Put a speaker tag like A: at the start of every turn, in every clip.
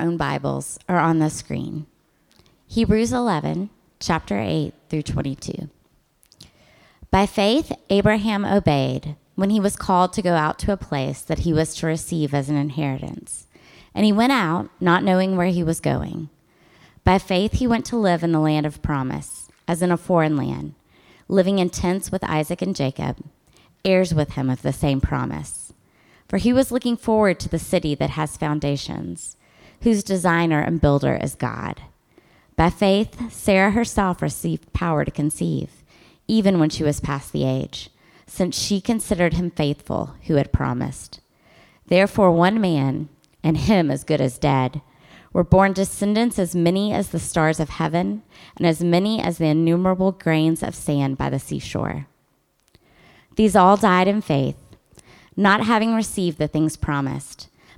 A: own Bibles are on the screen. Hebrews 11, chapter 8 through 22. By faith, Abraham obeyed when he was called to go out to a place that he was to receive as an inheritance. And he went out, not knowing where he was going. By faith, he went to live in the land of promise, as in a foreign land, living in tents with Isaac and Jacob, heirs with him of the same promise. For he was looking forward to the city that has foundations, whose designer and builder is God. By faith, Sarah herself received power to conceive even when she was past the age, since she considered him faithful who had promised. Therefore, one man, and him as good as dead, were born descendants as many as the stars of heaven, and as many as the innumerable grains of sand by the seashore. These all died in faith, not having received the things promised,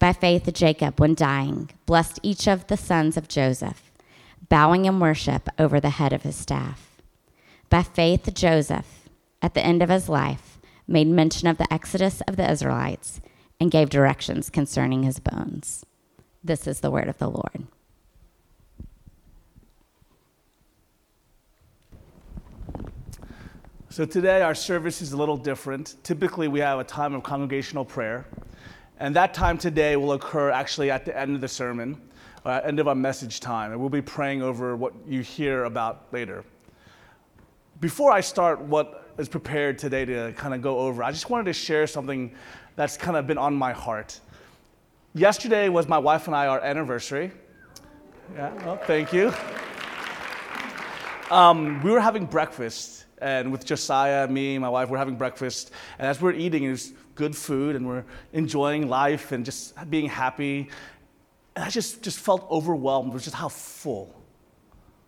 A: By faith, Jacob, when dying, blessed each of the sons of Joseph, bowing in worship over the head of his staff. By faith, Joseph, at the end of his life, made mention of the exodus of the Israelites and gave directions concerning his bones. This is the word of the Lord.
B: So today our service is a little different. Typically, we have a time of congregational prayer, and that time today will occur actually at the end of the sermon, uh, end of our message time, and we'll be praying over what you hear about later. Before I start what is prepared today to kind of go over, I just wanted to share something that's kind of been on my heart. Yesterday was my wife and I our anniversary. Yeah, well, thank you. Um, we were having breakfast, and with Josiah, me, and my wife, we're having breakfast. And as we're eating, it was good food, and we're enjoying life and just being happy. And I just, just felt overwhelmed with just how full,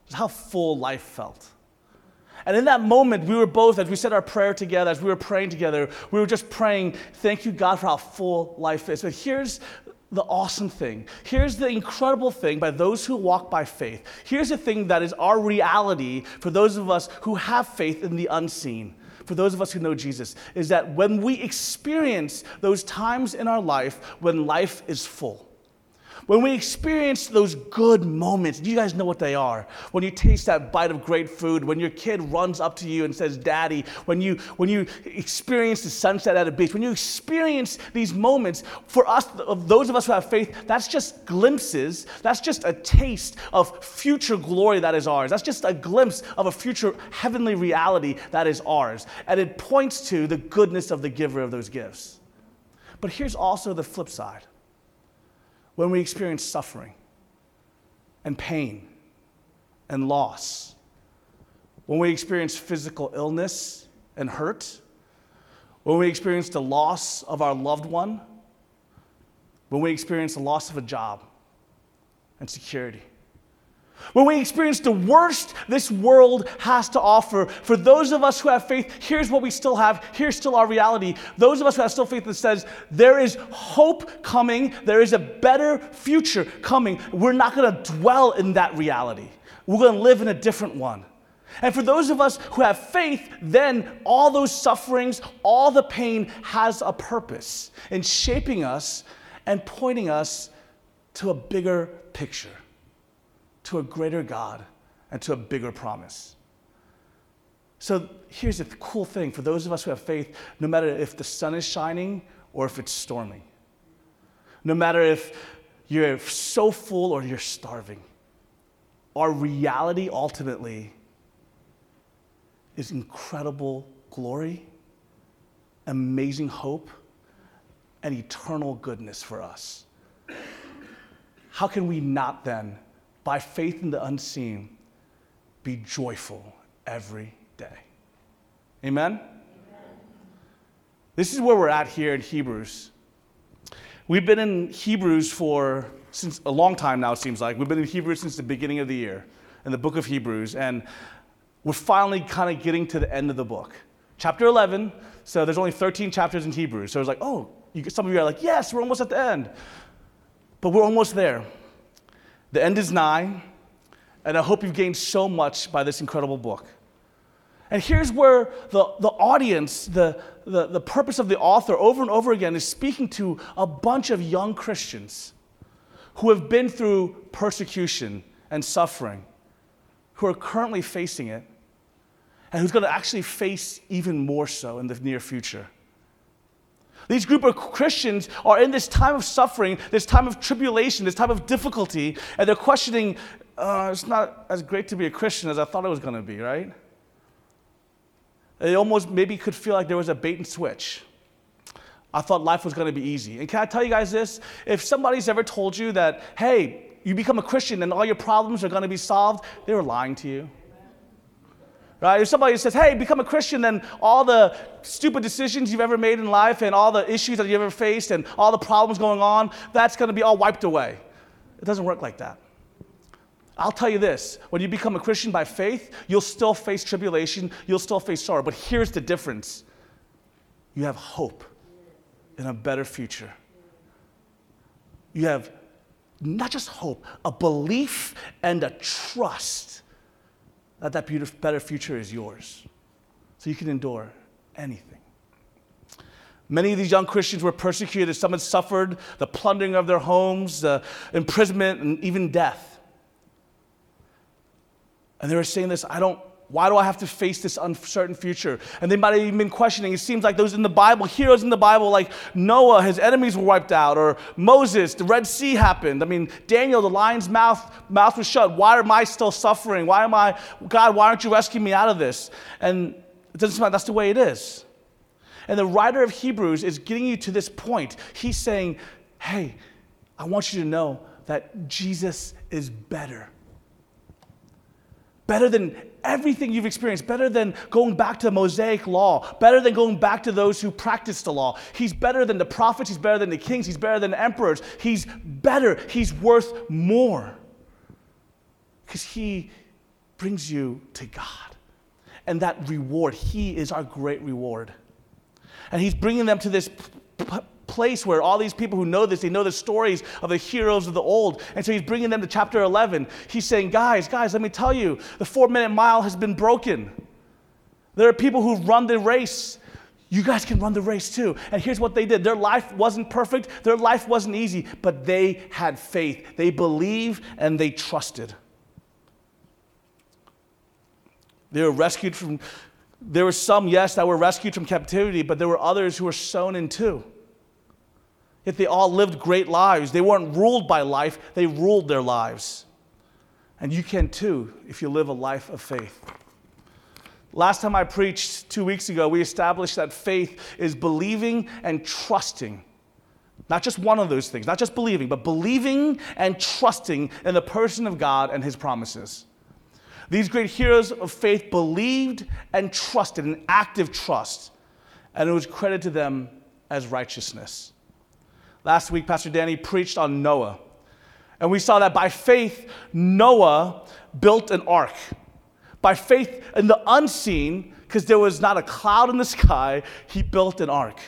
B: just how full life felt. And in that moment, we were both, as we said our prayer together, as we were praying together, we were just praying, thank you, God, for how full life is. But here's the awesome thing. Here's the incredible thing by those who walk by faith. Here's the thing that is our reality for those of us who have faith in the unseen. For those of us who know Jesus, is that when we experience those times in our life when life is full, when we experience those good moments, you guys know what they are. When you taste that bite of great food, when your kid runs up to you and says, Daddy, when you, when you experience the sunset at a beach, when you experience these moments, for us, those of us who have faith, that's just glimpses, that's just a taste of future glory that is ours. That's just a glimpse of a future heavenly reality that is ours. And it points to the goodness of the giver of those gifts. But here's also the flip side when we experience suffering and pain and loss, when we experience physical illness and hurt, when we experience the loss of our loved one, when we experience the loss of a job and security. When we experience the worst this world has to offer, for those of us who have faith, here's what we still have. Here's still our reality. Those of us who have still faith that says there is hope coming, there is a better future coming. We're not going to dwell in that reality. We're going to live in a different one. And for those of us who have faith, then all those sufferings, all the pain has a purpose in shaping us and pointing us to a bigger picture to a greater God and to a bigger promise. So here's the cool thing for those of us who have faith, no matter if the sun is shining or if it's storming, no matter if you're so full or you're starving, our reality ultimately is incredible glory, amazing hope, and eternal goodness for us. How can we not then, by faith in the unseen, be joyful every day? Amen? Amen? This is where we're at here in Hebrews. We've been in Hebrews for since a long time now, it seems like. We've been in Hebrews since the beginning of the year, in the book of Hebrews, and we're finally kind of getting to the end of the book. Chapter 11, so there's only 13 chapters in Hebrews. So it's like, oh, you, some of you are like, yes, we're almost at the end. But we're almost there. The end is nigh, and I hope you've gained so much by this incredible book. And here's where the, the audience, the, the, the purpose of the author over and over again is speaking to a bunch of young Christians who have been through persecution and suffering, who are currently facing it, and who's going to actually face even more so in the near future. These group of Christians are in this time of suffering, this time of tribulation, this time of difficulty, and they're questioning, uh, it's not as great to be a Christian as I thought it was going to be, right? They almost maybe could feel like there was a bait and switch. I thought life was going to be easy. And can I tell you guys this? If somebody's ever told you that, hey, you become a Christian and all your problems are going to be solved, they were lying to you. Right? If somebody says, hey, become a Christian, then all the stupid decisions you've ever made in life and all the issues that you ever faced and all the problems going on, that's going to be all wiped away. It doesn't work like that. I'll tell you this when you become a Christian by faith, you'll still face tribulation, you'll still face sorrow. But here's the difference you have hope in a better future. You have not just hope, a belief and a trust that that beautiful, better future is yours. So you can endure anything. Many of these young Christians were persecuted. Some had suffered the plundering of their homes, the imprisonment, and even death. And they were saying this I don't why do I have to face this uncertain future? And they might have even been questioning. It seems like those in the Bible, heroes in the Bible, like Noah, his enemies were wiped out, or Moses, the Red Sea happened. I mean, Daniel, the lion's mouth, mouth was shut. Why am I still suffering? Why am I, God, why aren't you rescuing me out of this? And it doesn't seem like that's the way it is. And the writer of Hebrews is getting you to this point. He's saying, hey, I want you to know that Jesus is better better than everything you've experienced, better than going back to the Mosaic law, better than going back to those who practiced the law. He's better than the prophets, he's better than the kings, he's better than the emperors. He's better, he's worth more. Because he brings you to God. And that reward, he is our great reward. And he's bringing them to this place where all these people who know this, they know the stories of the heroes of the old. And so he's bringing them to chapter 11. He's saying, guys, guys, let me tell you, the four minute mile has been broken. There are people who run the race. You guys can run the race too. And here's what they did their life wasn't perfect, their life wasn't easy, but they had faith. They believed and they trusted. They were rescued from, there were some, yes, that were rescued from captivity, but there were others who were sown in too. Yet they all lived great lives. They weren't ruled by life, they ruled their lives. And you can too if you live a life of faith. Last time I preached two weeks ago, we established that faith is believing and trusting. Not just one of those things, not just believing, but believing and trusting in the person of God and his promises. These great heroes of faith believed and trusted, an active trust, and it was credited to them as righteousness. Last week, Pastor Danny preached on Noah. And we saw that by faith, Noah built an ark. By faith in the unseen, because there was not a cloud in the sky, he built an ark.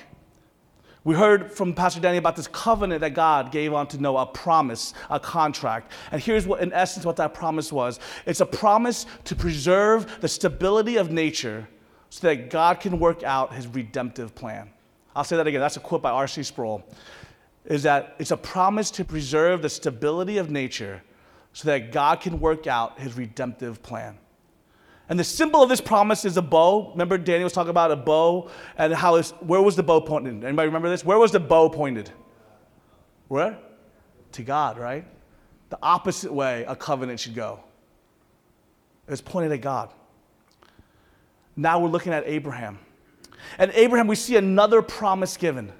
B: We heard from Pastor Danny about this covenant that God gave unto Noah, a promise, a contract. And here's what, in essence, what that promise was it's a promise to preserve the stability of nature so that God can work out his redemptive plan. I'll say that again. That's a quote by R.C. Sproul is that it's a promise to preserve the stability of nature so that God can work out his redemptive plan. And the symbol of this promise is a bow. Remember, Daniel was talking about a bow and how is where was the bow pointed? Anybody remember this? Where was the bow pointed? Where? To God, right? The opposite way a covenant should go. It was pointed at God. Now we're looking at Abraham. And Abraham, we see another promise given.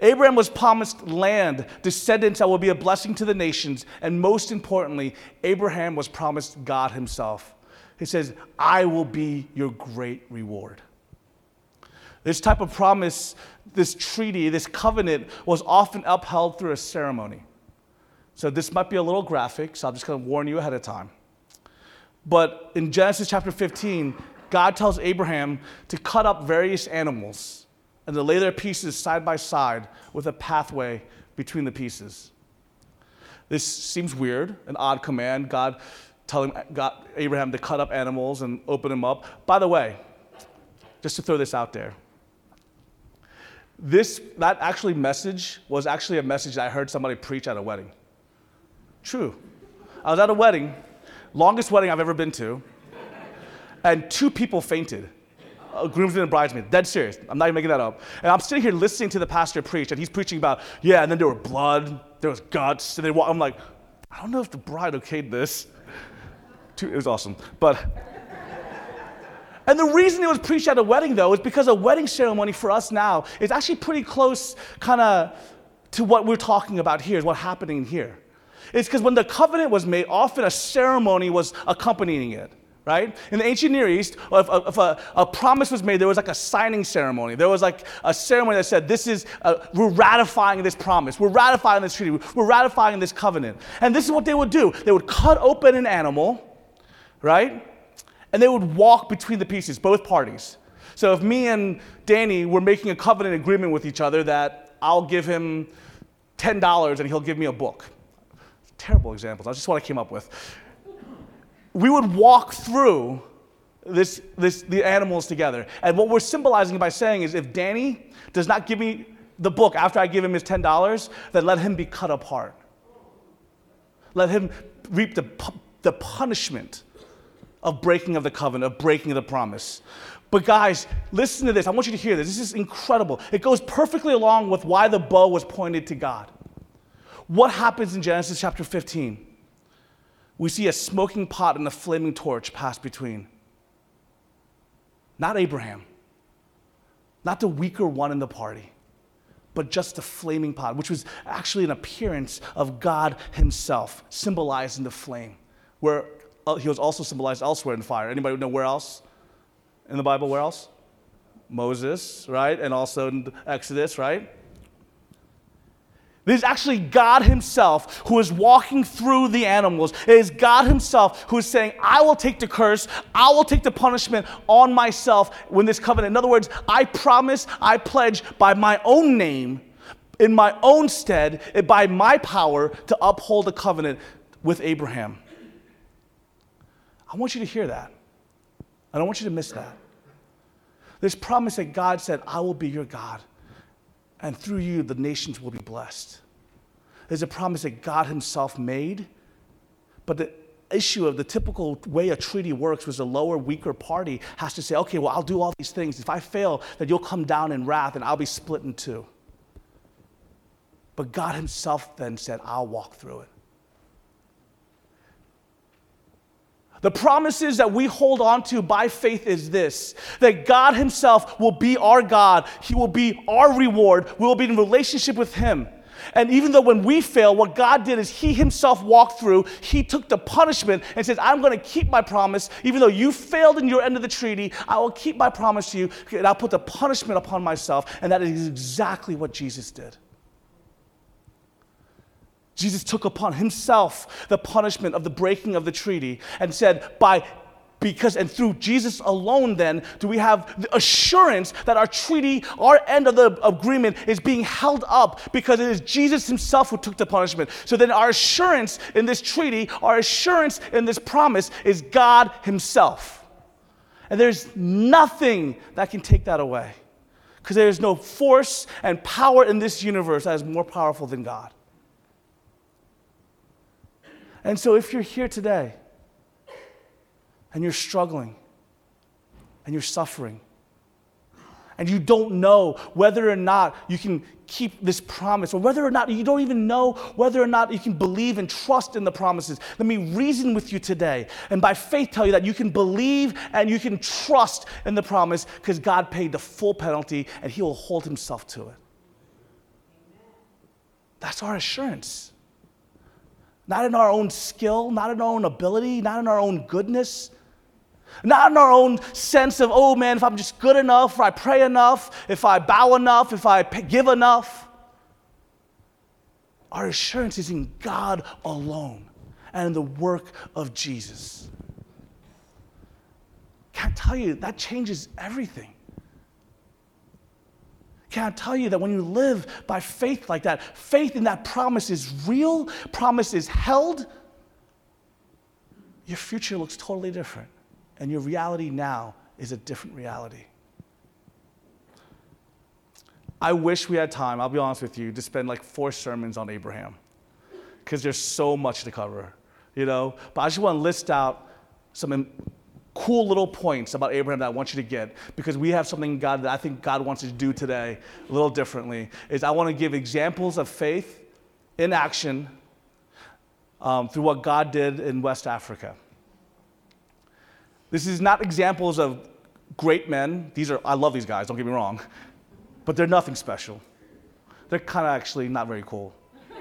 B: Abraham was promised land, descendants that will be a blessing to the nations, and most importantly, Abraham was promised God himself. He says, I will be your great reward. This type of promise, this treaty, this covenant was often upheld through a ceremony. So this might be a little graphic, so I'm just going to warn you ahead of time. But in Genesis chapter 15, God tells Abraham to cut up various animals and to lay their pieces side by side with a pathway between the pieces. This seems weird, an odd command. God telling God, Abraham to cut up animals and open them up. By the way, just to throw this out there, this that actually message was actually a message I heard somebody preach at a wedding. True. I was at a wedding, longest wedding I've ever been to and two people fainted. Groomsmen and bridesmaids. Dead serious. I'm not even making that up. And I'm sitting here listening to the pastor preach, and he's preaching about, yeah, and then there were blood, there was guts, and they, I'm like, I don't know if the bride okayed this. It was awesome. But, and the reason it was preached at a wedding, though, is because a wedding ceremony for us now is actually pretty close, kind of, to what we're talking about here, is what's happening here. It's because when the covenant was made, often a ceremony was accompanying it right? In the ancient Near East, if, if a, a, promise was made, there was like a signing ceremony. There was like a ceremony that said, This is, uh, we're ratifying this promise. We're ratifying this treaty. We're ratifying this covenant. And this is what they would do they would cut open an animal, right? And they would walk between the pieces, both parties. So if me and Danny were making a covenant agreement with each other that I'll give him $10 and he'll give me a book. Terrible examples. That's just what I came up with we would walk through this, this, the animals together. And what we're symbolizing by saying is if Danny does not give me the book after I give him his $10, then let him be cut apart. Let him reap the, the punishment of breaking of the covenant, of breaking of the promise. But guys, listen to this. I want you to hear this. This is incredible. It goes perfectly along with why the bow was pointed to God. What happens in Genesis chapter 15? We see a smoking pot and a flaming torch pass between. Not Abraham, not the weaker one in the party, but just the flaming pot, which was actually an appearance of God Himself, symbolized in the flame, where uh, He was also symbolized elsewhere in fire. Anybody know where else in the Bible? Where else? Moses, right? And also in Exodus, right? It is actually God Himself who is walking through the animals. It is God Himself who is saying, I will take the curse, I will take the punishment on myself when this covenant. In other words, I promise, I pledge by my own name, in my own stead, by my power to uphold the covenant with Abraham. I want you to hear that. I don't want you to miss that. This promise that God said, I will be your God and through you the nations will be blessed. There's a promise that God Himself made, but the issue of the typical way a treaty works was the lower, weaker party has to say, okay, well, I'll do all these things. If I fail, then you'll come down in wrath and I'll be split in two. But God Himself then said, I'll walk through it. The promises that we hold on to by faith is this that God Himself will be our God, He will be our reward, we will be in relationship with Him. And even though when we fail, what God did is He Himself walked through, He took the punishment and says, I'm going to keep my promise. Even though you failed in your end of the treaty, I will keep my promise to you, and I'll put the punishment upon myself. And that is exactly what Jesus did. Jesus took upon himself the punishment of the breaking of the treaty and said, by because and through Jesus alone then do we have the assurance that our treaty, our end of the agreement is being held up because it is Jesus himself who took the punishment. So then our assurance in this treaty, our assurance in this promise is God himself. And there's nothing that can take that away. Because there is no force and power in this universe that is more powerful than God. And so, if you're here today and you're struggling and you're suffering, and you don't know whether or not you can keep this promise or whether or not you don't even know whether or not you can believe and trust in the promises, let me reason with you today and by faith tell you that you can believe and you can trust in the promise because God paid the full penalty and He will hold Himself to it. That's our assurance. Not in our own skill, not in our own ability, not in our own goodness not in our own sense of, oh man, if I'm just good enough, if I pray enough, if I bow enough, if I give enough. Our assurance is in God alone and in the work of Jesus. Can I tell you, that changes everything. Can I tell you that when you live by faith like that, faith in that promise is real, promise is held, your future looks totally different and your reality now is a different reality. I wish we had time, I'll be honest with you, to spend like four sermons on Abraham because there's so much to cover, you know? But I just want to list out some cool little points about Abraham that I want you to get because we have something God that I think God wants to do today a little differently. Is I want to give examples of faith in action um, through what God did in West Africa. This is not examples of great men. These are, I love these guys, don't get me wrong, but they're nothing special. They're kind of actually not very cool.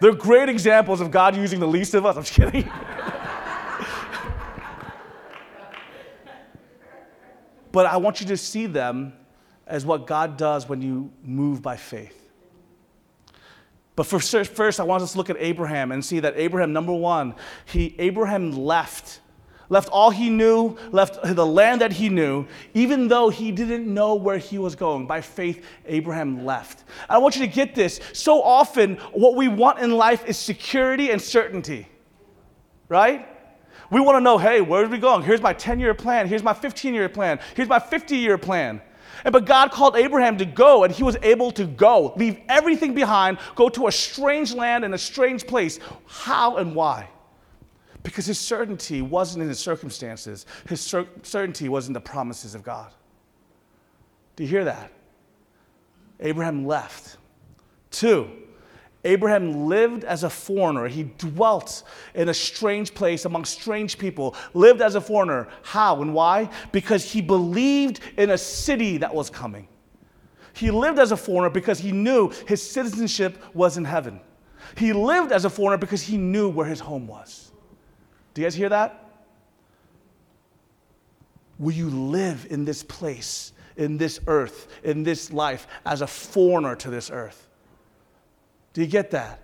B: they're great examples of God using the least of us. I'm just kidding. but I want you to see them as what God does when you move by faith. But for first, I want us to look at Abraham and see that Abraham, number one, he, Abraham left. Left all he knew, left the land that he knew, even though he didn't know where he was going. By faith, Abraham left. I want you to get this. So often, what we want in life is security and certainty, right? We want to know, hey, where are we going? Here's my 10 year plan. Here's my 15 year plan. Here's my 50 year plan. And but God called Abraham to go, and he was able to go, leave everything behind, go to a strange land and a strange place. How and why? Because his certainty wasn't in his circumstances, his cer- certainty was in the promises of God. Do you hear that? Abraham left. Two, Abraham lived as a foreigner. He dwelt in a strange place among strange people, lived as a foreigner. How and why? Because he believed in a city that was coming. He lived as a foreigner because he knew his citizenship was in heaven. He lived as a foreigner because he knew where his home was. Do you guys hear that? Will you live in this place, in this earth, in this life as a foreigner to this earth? Do you get that?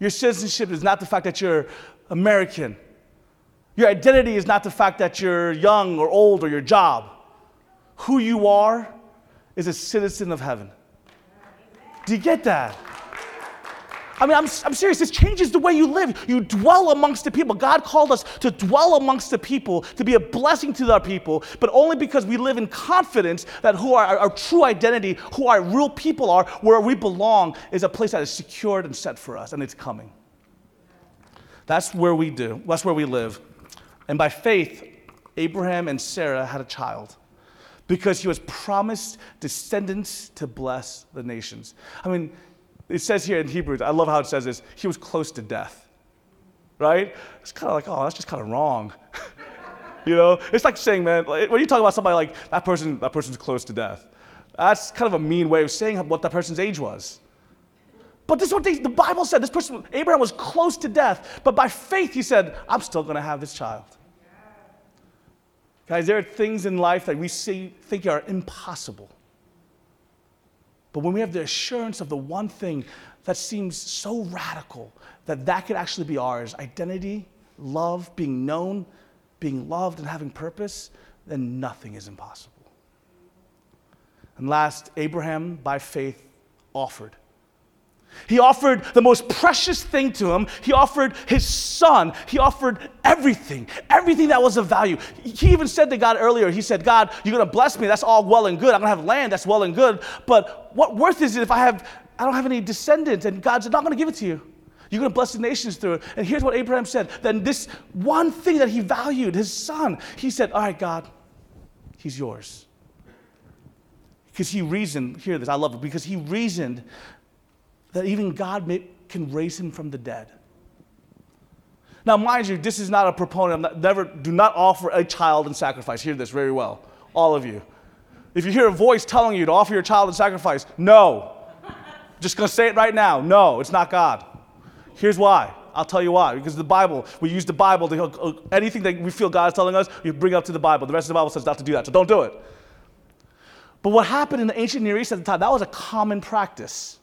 B: Your citizenship is not the fact that you're American. Your identity is not the fact that you're young or old or your job. Who you are is a citizen of heaven. Do you get that? I mean, I'm, I'm serious. This changes the way you live. You dwell amongst the people. God called us to dwell amongst the people, to be a blessing to our people, but only because we live in confidence that who our, our true identity, who our real people are, where we belong, is a place that is secured and set for us, and it's coming. That's where we do. That's where we live. And by faith, Abraham and Sarah had a child because he was promised descendants to bless the nations. I mean, it says here in Hebrews, I love how it says this, he was close to death. Right? It's kind of like, oh, that's just kind of wrong. you know? It's like saying, man, like, when you talk about somebody like that person, that person's close to death. That's kind of a mean way of saying what that person's age was. But this is what they, the Bible said. This person, Abraham, was close to death, but by faith he said, I'm still going to have this child. Guys, there are things in life that we see, think are impossible. But when we have the assurance of the one thing that seems so radical that that could actually be ours identity, love, being known, being loved, and having purpose then nothing is impossible. And last, Abraham, by faith, offered. He offered the most precious thing to him. He offered his son. He offered everything, everything that was of value. He even said to God earlier, He said, God, you're going to bless me. That's all well and good. I'm going to have land. That's well and good. But what worth is it if I have, I don't have any descendants? And God's not going to give it to you. You're going to bless the nations through it. And here's what Abraham said. Then this one thing that he valued, his son, he said, All right, God, he's yours. Because he reasoned, hear this, I love it, because he reasoned that even God may, can raise him from the dead. Now, mind you, this is not a proponent. Not, never, do not offer a child in sacrifice. Hear this very well, all of you. If you hear a voice telling you to offer your child in sacrifice, no. Just gonna say it right now. No, it's not God. Here's why. I'll tell you why. Because the Bible, we use the Bible to uh, anything that we feel God is telling us, you bring up to the Bible. The rest of the Bible says not to do that, so don't do it. But what happened in the ancient Near East at the time, that was a common practice.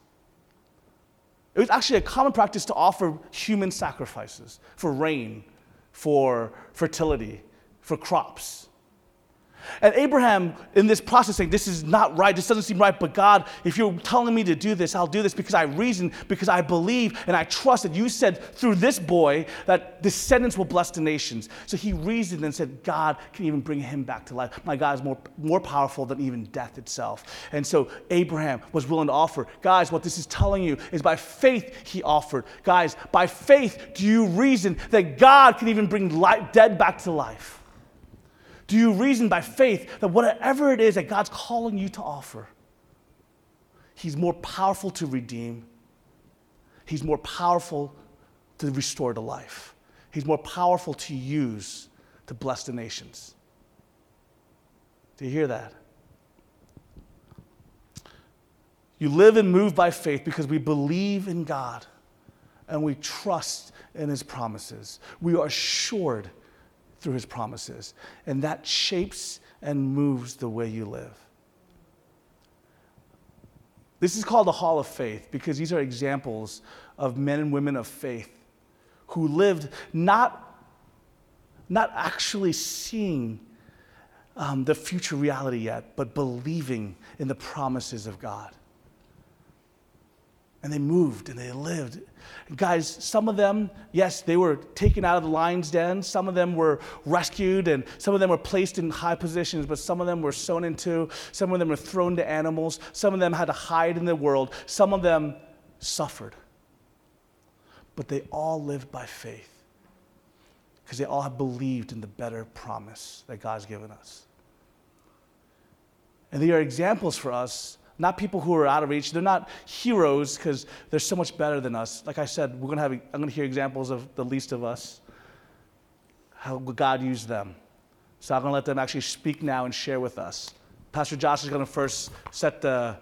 B: It was actually a common practice to offer human sacrifices for rain, for fertility, for crops. And Abraham, in this process, saying, This is not right, this doesn't seem right, but God, if you're telling me to do this, I'll do this because I reason, because I believe, and I trust that you said through this boy that descendants will bless the nations. So he reasoned and said, God can even bring him back to life. My God is more, more powerful than even death itself. And so Abraham was willing to offer. Guys, what this is telling you is by faith he offered. Guys, by faith do you reason that God can even bring life, dead back to life? Do you reason by faith that whatever it is that God's calling you to offer, He's more powerful to redeem, He's more powerful to restore to life, He's more powerful to use to bless the nations? Do you hear that? You live and move by faith because we believe in God and we trust in His promises. We are assured through his promises. And that shapes and moves the way you live. This is called the Hall of Faith because these are examples of men and women of faith who lived not, not actually seeing um, the future reality yet, but believing in the promises of God. And they moved and they lived Guys, some of them, yes, they were taken out of the lion's den. Some of them were rescued, and some of them were placed in high positions, but some of them were sewn into. Some of them were thrown to animals. Some of them had to hide in the world. Some of them suffered. But they all lived by faith because they all have believed in the better promise that God's given us. And they are examples for us not people who are out of reach. They're not heroes because they're so much better than us. Like I said, we're gonna have, I'm going to hear examples of the least of us, how God used them. So I'm going to let them actually speak now and share with us. Pastor Josh is going to first set the,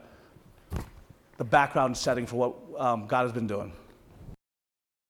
B: the background setting for what um, God has been doing.